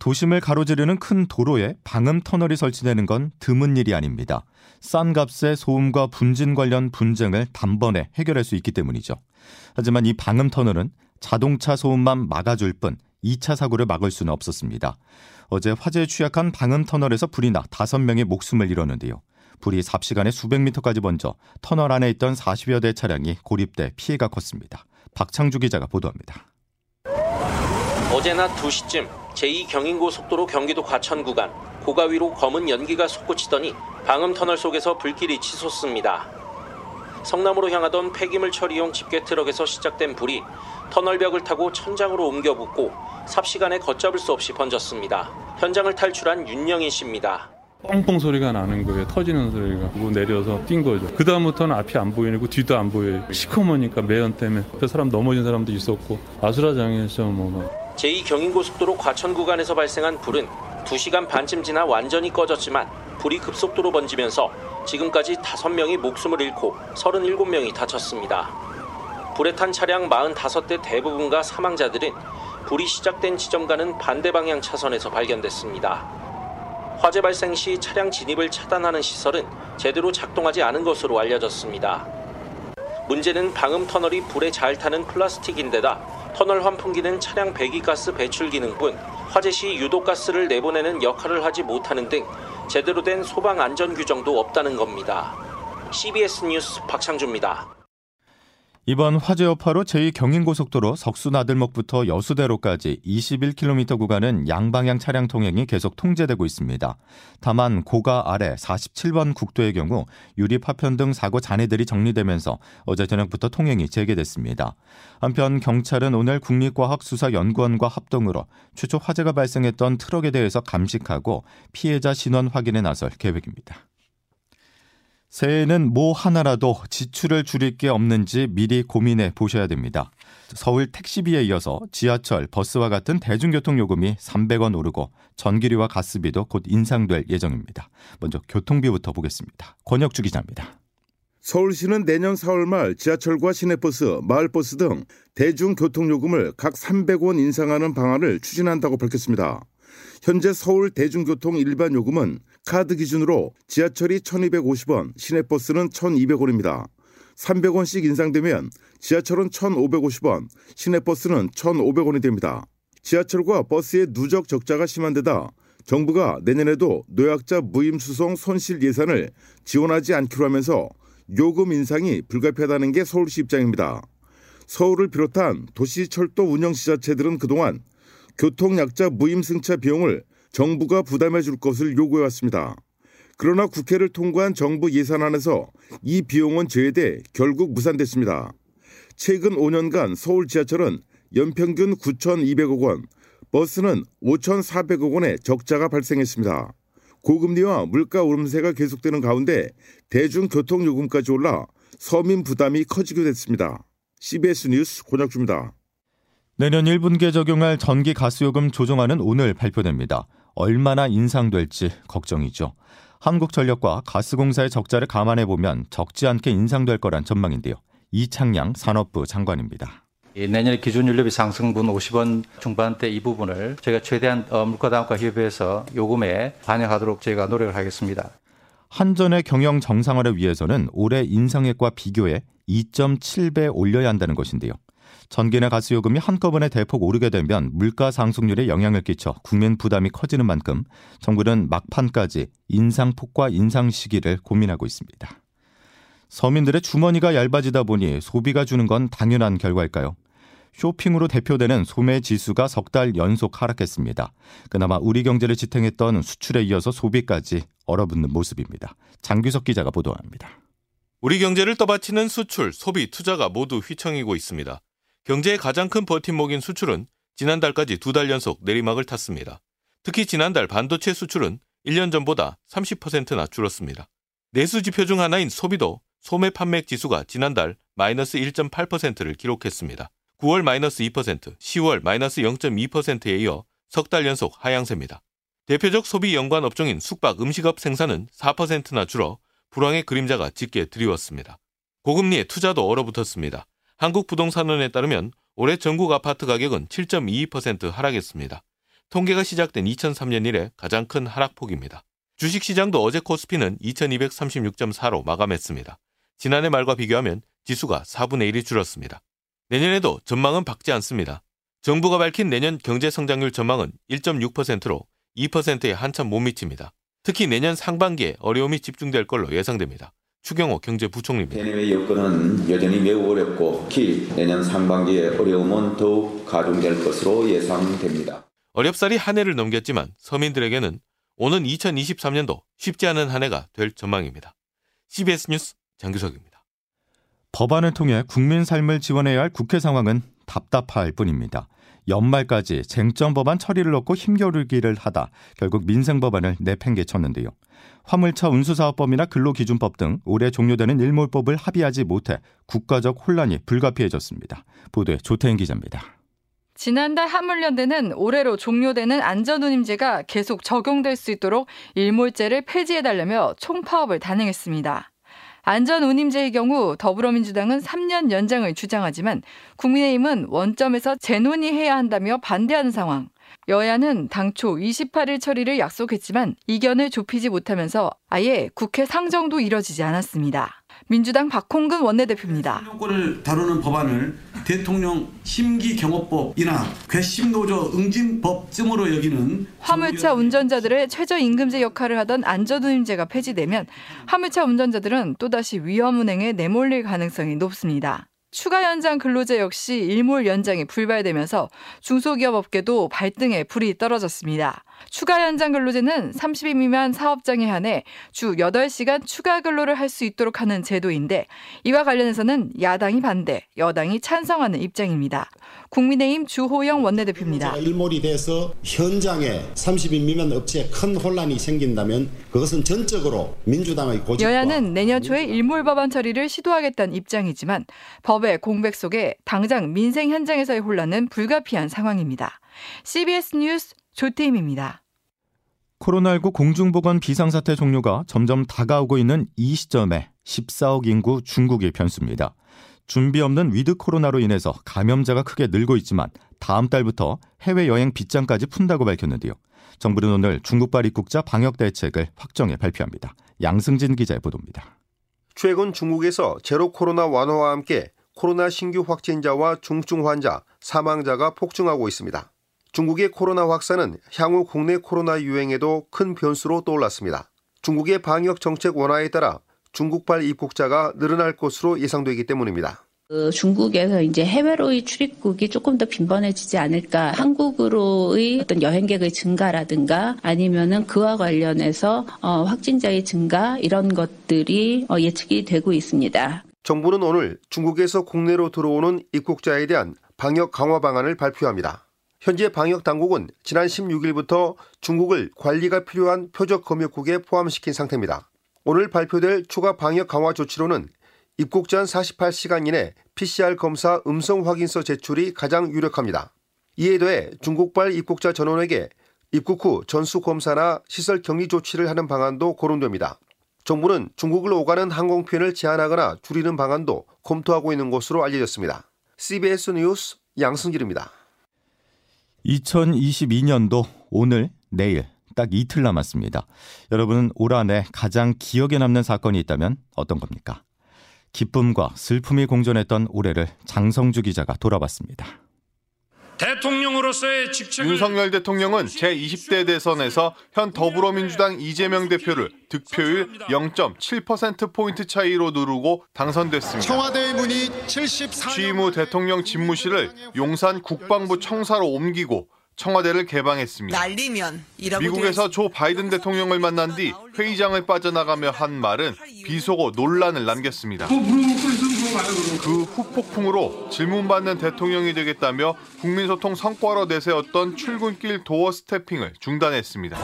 도심을 가로지르는 큰 도로에 방음 터널이 설치되는 건 드문 일이 아닙니다. 싼 값에 소음과 분진 관련 분쟁을 단번에 해결할 수 있기 때문이죠. 하지만 이 방음 터널은 자동차 소음만 막아줄 뿐 2차 사고를 막을 수는 없었습니다. 어제 화재에 취약한 방음 터널에서 불이 나 5명의 목숨을 잃었는데요. 불이 삽시간에 수백 미터까지 번져 터널 안에 있던 40여 대 차량이 고립돼 피해가 컸습니다. 박창주 기자가 보도합니다. 어제 낮 2시쯤 제2경인고속도로 경기도 과천 구간 고가 위로 검은 연기가 솟구치더니 방음터널 속에서 불길이 치솟습니다. 성남으로 향하던 폐기물 처리용 집게 트럭에서 시작된 불이 터널벽을 타고 천장으로 옮겨 붙고 삽시간에 걷잡을 수 없이 번졌습니다. 현장을 탈출한 윤영인 씨입니다. 뻥뻥 소리가 나는 거예요. 터지는 소리가. 그리고 내려서 뛴 거죠. 그 다음부터는 앞이 안 보이고 뒤도 안 보여요. 시커머니까 매연 때문에. 그 사람 넘어진 사람도 있었고 아수라장에서 뭐. 제2경인고속도로 과천 구간에서 발생한 불은 2시간 반쯤 지나 완전히 꺼졌지만 불이 급속도로 번지면서 지금까지 5명이 목숨을 잃고 37명이 다쳤습니다. 불에 탄 차량 45대 대부분과 사망자들은 불이 시작된 지점과는 반대 방향 차선에서 발견됐습니다. 화재 발생 시 차량 진입을 차단하는 시설은 제대로 작동하지 않은 것으로 알려졌습니다. 문제는 방음 터널이 불에 잘 타는 플라스틱인데다 터널 환풍기는 차량 배기가스 배출 기능뿐 화재 시 유독가스를 내보내는 역할을 하지 못하는 등 제대로 된 소방 안전 규정도 없다는 겁니다. CBS 뉴스 박창주입니다. 이번 화재 여파로 제2경인고속도로 석수나들목부터 여수대로까지 21km 구간은 양방향 차량 통행이 계속 통제되고 있습니다. 다만 고가 아래 47번 국도의 경우 유리 파편 등 사고 잔해들이 정리되면서 어제 저녁부터 통행이 재개됐습니다. 한편 경찰은 오늘 국립과학수사연구원과 합동으로 최초 화재가 발생했던 트럭에 대해서 감식하고 피해자 신원 확인에 나설 계획입니다. 새해에는 뭐 하나라도 지출을 줄일 게 없는지 미리 고민해 보셔야 됩니다. 서울 택시비에 이어서 지하철, 버스와 같은 대중교통 요금이 300원 오르고 전기료와 가스비도 곧 인상될 예정입니다. 먼저 교통비부터 보겠습니다. 권혁주 기자입니다. 서울시는 내년 4월 말 지하철과 시내버스, 마을버스 등 대중교통요금을 각 300원 인상하는 방안을 추진한다고 밝혔습니다. 현재 서울 대중교통 일반 요금은 카드 기준으로 지하철이 1250원, 시내버스는 1200원입니다. 300원씩 인상되면 지하철은 1550원, 시내버스는 1500원이 됩니다. 지하철과 버스의 누적 적자가 심한 데다 정부가 내년에도 노약자 무임수송 손실 예산을 지원하지 않기로 하면서 요금 인상이 불가피하다는 게 서울시 입장입니다. 서울을 비롯한 도시철도 운영지자체들은 그동안 교통약자 무임승차 비용을 정부가 부담해 줄 것을 요구해 왔습니다. 그러나 국회를 통과한 정부 예산안에서 이 비용은 제외돼 결국 무산됐습니다. 최근 5년간 서울 지하철은 연평균 9,200억 원, 버스는 5,400억 원의 적자가 발생했습니다. 고금리와 물가 오름세가 계속되는 가운데 대중교통 요금까지 올라 서민 부담이 커지게 됐습니다. CBS 뉴스 권혁주입니다. 내년 1분기에 적용할 전기 가스요금 조정안은 오늘 발표됩니다. 얼마나 인상될지 걱정이죠. 한국전력과 가스공사의 적자를 감안해 보면 적지 않게 인상될 거란 전망인데요. 이창양 산업부 장관입니다. 내년에 기준연료비 상승분 50원 중반대 이 부분을 저희가 최대한 어, 물가담가 협의해서 요금에 반영하도록 저희가 노력을 하겠습니다. 한전의 경영 정상화를 위해서는 올해 인상액과 비교해 2.7배 올려야 한다는 것인데요. 전기나 가스 요금이 한꺼번에 대폭 오르게 되면 물가 상승률에 영향을 끼쳐 국민 부담이 커지는 만큼 정부는 막판까지 인상폭과 인상 시기를 고민하고 있습니다. 서민들의 주머니가 얇아지다 보니 소비가 주는 건 당연한 결과일까요? 쇼핑으로 대표되는 소매 지수가 석 달 연속 하락했습니다. 그나마 우리 경제를 지탱했던 수출에 이어서 소비까지 얼어붙는 모습입니다. 장규석 기자가 보도합니다. 우리 경제를 떠받치는 수출, 소비, 투자가 모두 휘청이고 있습니다. 경제의 가장 큰 버팀목인 수출은 지난달까지 두 달 연속 내리막을 탔습니다. 특히 지난달 반도체 수출은 1년 전보다 30%나 줄었습니다. 내수 지표 중 하나인 소비도 소매 판매 지수가 지난달 마이너스 1.8%를 기록했습니다. 9월 마이너스 2%, 10월 마이너스 0.2%에 이어 석 달 연속 하향세입니다. 대표적 소비 연관 업종인 숙박 음식업 생산은 4%나 줄어 불황의 그림자가 짙게 드리웠습니다. 고금리에 투자도 얼어붙었습니다. 한국부동산원에 따르면 올해 전국 아파트 가격은 7.22% 하락했습니다. 통계가 시작된 2003년 이래 가장 큰 하락폭입니다. 주식시장도 어제 코스피는 2236.4로 마감했습니다. 지난해 말과 비교하면 지수가 4분의 1이 줄었습니다. 내년에도 전망은 밝지 않습니다. 정부가 밝힌 내년 경제 성장률 전망은 1.6%로 2%에 한참 못 미칩니다. 특히 내년 상반기에 어려움이 집중될 걸로 예상됩니다. 추경호 경제부총리입니다. 대내외 여건은 여전히 매우 어렵고 특히 내년 상반기에 어려움은 더욱 가중될 것으로 예상됩니다. 어렵사리 한 해를 넘겼지만 서민들에게는 오는 2023년도 쉽지 않은 한 해가 될 전망입니다. CBS 뉴스 장규석입니다. 법안을 통해 국민 삶을 지원해야 할 국회 상황은 답답할 뿐입니다. 연말까지 쟁점 법안 처리를 놓고 힘겨루기를 하다 결국 민생 법안을 내팽개쳤는데요. 화물차 운수사업법이나 근로기준법 등 올해 종료되는 일몰법을 합의하지 못해 국가적 혼란이 불가피해졌습니다. 보도에 조태인 기자입니다. 지난달 화물연대는 올해로 종료되는 안전운임제가 계속 적용될 수 있도록 일몰제를 폐지해달라며 총파업을 단행했습니다. 안전 운임제의 경우 더불어민주당은 3년 연장을 주장하지만 국민의힘은 원점에서 재논의해야 한다며 반대하는 상황. 여야는 당초 28일 처리를 약속했지만 이견을 좁히지 못하면서 아예 국회 상정도 이뤄지지 않았습니다. 민주당 박홍근 원내대표입니다. 대통령권을 다루는 법안을 대통령 심기 경호법이나 괘씸 노조 응징법쯤으로 여기는 화물차 운전자들의 최저 임금제 역할을 하던 안전운임제가 폐지되면 화물차 운전자들은 또다시 위험 운행에 내몰릴 가능성이 높습니다. 추가 연장 근로제 역시 일몰 연장이 불발되면서 중소기업 업계도 발등에 불이 떨어졌습니다. 추가 연장 근로제는 30인 미만 사업장에 한해 주 8시간 추가 근로를 할 수 있도록 하는 제도인데 이와 관련해서는 야당이 반대, 여당이 찬성하는 입장입니다. 국민의힘 주호영 원내대표입니다. 일몰이 돼서 현장에 30인 미만 업체에 큰 혼란이 생긴다면 그것은 전적으로 민주당의 고집 여야는 내년 초에 일몰 법안 처리를 시도하겠다는 입장이지만 법의 공백 속에 당장 민생 현장에서의 혼란은 불가피한 상황입니다. CBS 뉴스 조태임입니다. 코로나19 공중보건 비상사태 종료가 점점 다가오고 있는 이 시점에 14억 인구 중국이 변수입니다. 준비 없는 위드 코로나로 인해서 감염자가 크게 늘고 있지만 다음 달부터 해외여행 빗장까지 푼다고 밝혔는데요. 정부는 오늘 중국발 입국자 방역 대책을 확정해 발표합니다. 양승진 기자의 보도입니다. 최근 중국에서 제로 코로나 완화와 함께 코로나 신규 확진자와 중증 환자, 사망자가 폭증하고 있습니다. 중국의 코로나 확산은 향후 국내 코로나 유행에도 큰 변수로 떠올랐습니다. 중국의 방역 정책 완화에 따라 중국발 입국자가 늘어날 것으로 예상되기 때문입니다. 그 중국에서 이제 해외로의 출입국이 조금 더 빈번해지지 않을까. 한국으로의 어떤 여행객의 증가라든가 아니면은 그와 관련해서 어, 확진자의 증가 이런 것들이 어, 예측이 되고 있습니다. 정부는 오늘 중국에서 국내로 들어오는 입국자에 대한 방역 강화 방안을 발표합니다. 현재 방역 당국은 지난 16일부터 중국을 관리가 필요한 표적 검역국에 포함시킨 상태입니다. 오늘 발표될 추가 방역 강화 조치로는 입국 전 48시간 이내 PCR 검사 음성 확인서 제출이 가장 유력합니다. 이에 더해 중국발 입국자 전원에게 입국 후 전수 검사나 시설 격리 조치를 하는 방안도 거론됩니다. 정부는 중국을 오가는 항공편을 제한하거나 줄이는 방안도 검토하고 있는 것으로 알려졌습니다. CBS 뉴스 양승길입니다. 2022년도 오늘, 내일 딱 이틀 남았습니다. 여러분은 올 한해 가장 기억에 남는 사건이 있다면 어떤 겁니까? 기쁨과 슬픔이 공존했던 올해를 장성주 기자가 돌아봤습니다. 대통령 으로서의 직책을 윤석열 대통령은 제20대 대선에서 현 더불어민주당 이재명 대표를 득표율 0.7%포인트 차이로 누르고 당선됐습니다. 청와대의 문이 74년 취임 후 대통령 집무실을 용산 국방부 청사로 옮기고 청와대를 개방했습니다. 날리면 미국에서 조 바이든 대통령을 만난 뒤 회의장을 빠져나가며 한 말은 비속어 논란을 남겼습니다. 그 후폭풍으로 질문받는 대통령이 되겠다며 국민소통 성과로 내세웠던 출근길 도어 스태핑을 중단했습니다.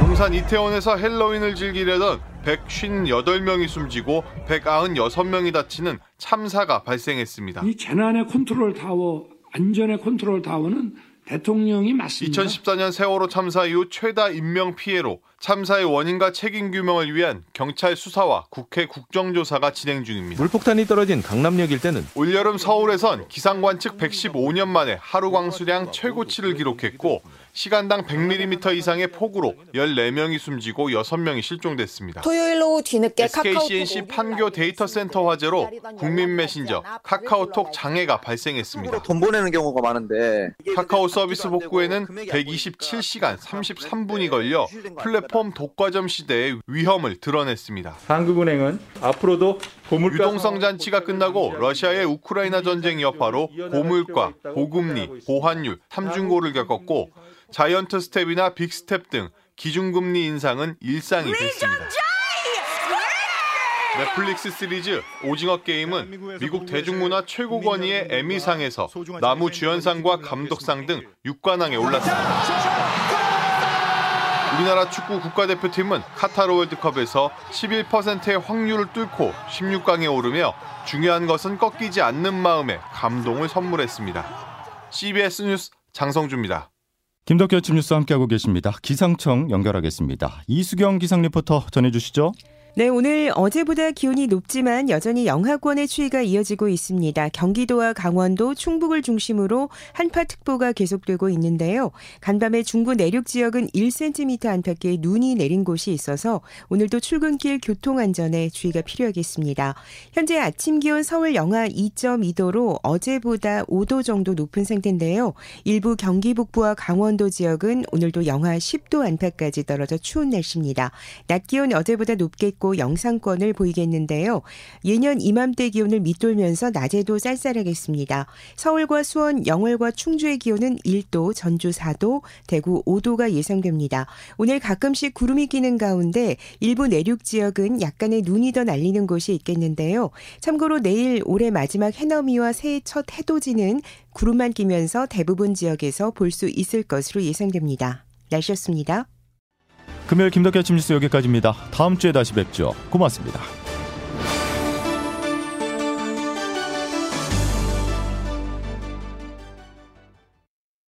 남산 이태원에서 헬로윈을 즐기려던 158명이 숨지고 196명이 다치는 참사가 발생했습니다. 이 재난의 컨트롤 타워, 안전의 컨트롤 타워는 대통령이 맞습니다. 2014년 세월호 참사 이후 최다 인명 피해로 참사의 원인과 책임 규명을 위한 경찰 수사와 국회 국정조사가 진행 중입니다. 물폭탄이 떨어진 강남역 일대는 올여름 서울에선 기상관측 115년 만에 하루 강수량 최고치를 기록했고 시간당 100mm 이상의 폭우로 14명이 숨지고 6명이 실종됐습니다. 토요일 오후 뒤늦게 SK C&C 판교 데이터 센터 화재로 국민 메신저 카카오톡 장애가 발생했습니다. 돈 보내는 경우가 많은데 카카오 서비스 복구에는 127시간 33분이 걸려 플랫폼 독과점 시대의 위험을 드러냈습니다. 한국은행은 앞으로도 고물가 유동성 잔치가 끝나고 러시아의 우크라이나 전쟁 여파로 고물가, 고금리, 고환율, 삼중고를 겪었고 자이언트 스텝이나 빅스텝 등 기준금리 인상은 일상이 됐습니다. 넷플릭스 시리즈 오징어 게임은 미국 대중문화 최고 권위의 에미상에서 남우주연상과 감독상 등 6관왕에 올랐습니다. 우리나라 축구 국가대표팀은 카타르 월드컵에서 11%의 확률을 뚫고 16강에 오르며 중요한 것은 꺾이지 않는 마음의 감동을 선물했습니다. CBS 뉴스 장성주입니다. 김덕기 아침 뉴스 함께하고 계십니다. 기상청 연결하겠습니다. 이수경 기상 리포터 전해주시죠. 네, 오늘 어제보다 기온이 높지만 여전히 영하권의 추위가 이어지고 있습니다. 경기도와 강원도, 충북을 중심으로 한파특보가 계속되고 있는데요. 간밤에 중부 내륙 지역은 1cm 안팎의 눈이 내린 곳이 있어서 오늘도 출근길 교통 안전에 주의가 필요하겠습니다. 현재 아침 기온 서울 영하 2.2도로 어제보다 5도 정도 높은 상태인데요. 일부 경기 북부와 강원도 지역은 오늘도 영하 10도 안팎까지 떨어져 추운 날씨입니다. 낮 기온 어제보다 높겠고 영상권을 보이겠는데요. 예년 이맘때 기온을 밑돌면서 낮에도 쌀쌀하겠습니다. 서울과 수원, 영월과 충주의 기온은 1도, 전주 4도, 대구 5도가 예상됩니다. 오늘 가끔씩 구름이 끼는 가운데 일부 내륙 지역은 약간의 눈이 더 날리는 곳이 있겠는데요. 참고로 내일 올해 마지막 해넘이와 새해 첫 해돋이는 구름만 끼면서 대부분 지역에서 볼 수 있을 것으로 예상됩니다. 날씨였습니다. 금요일 김덕기 아침 뉴스 여기까지입니다. 다음 주에 다시 뵙죠. 고맙습니다.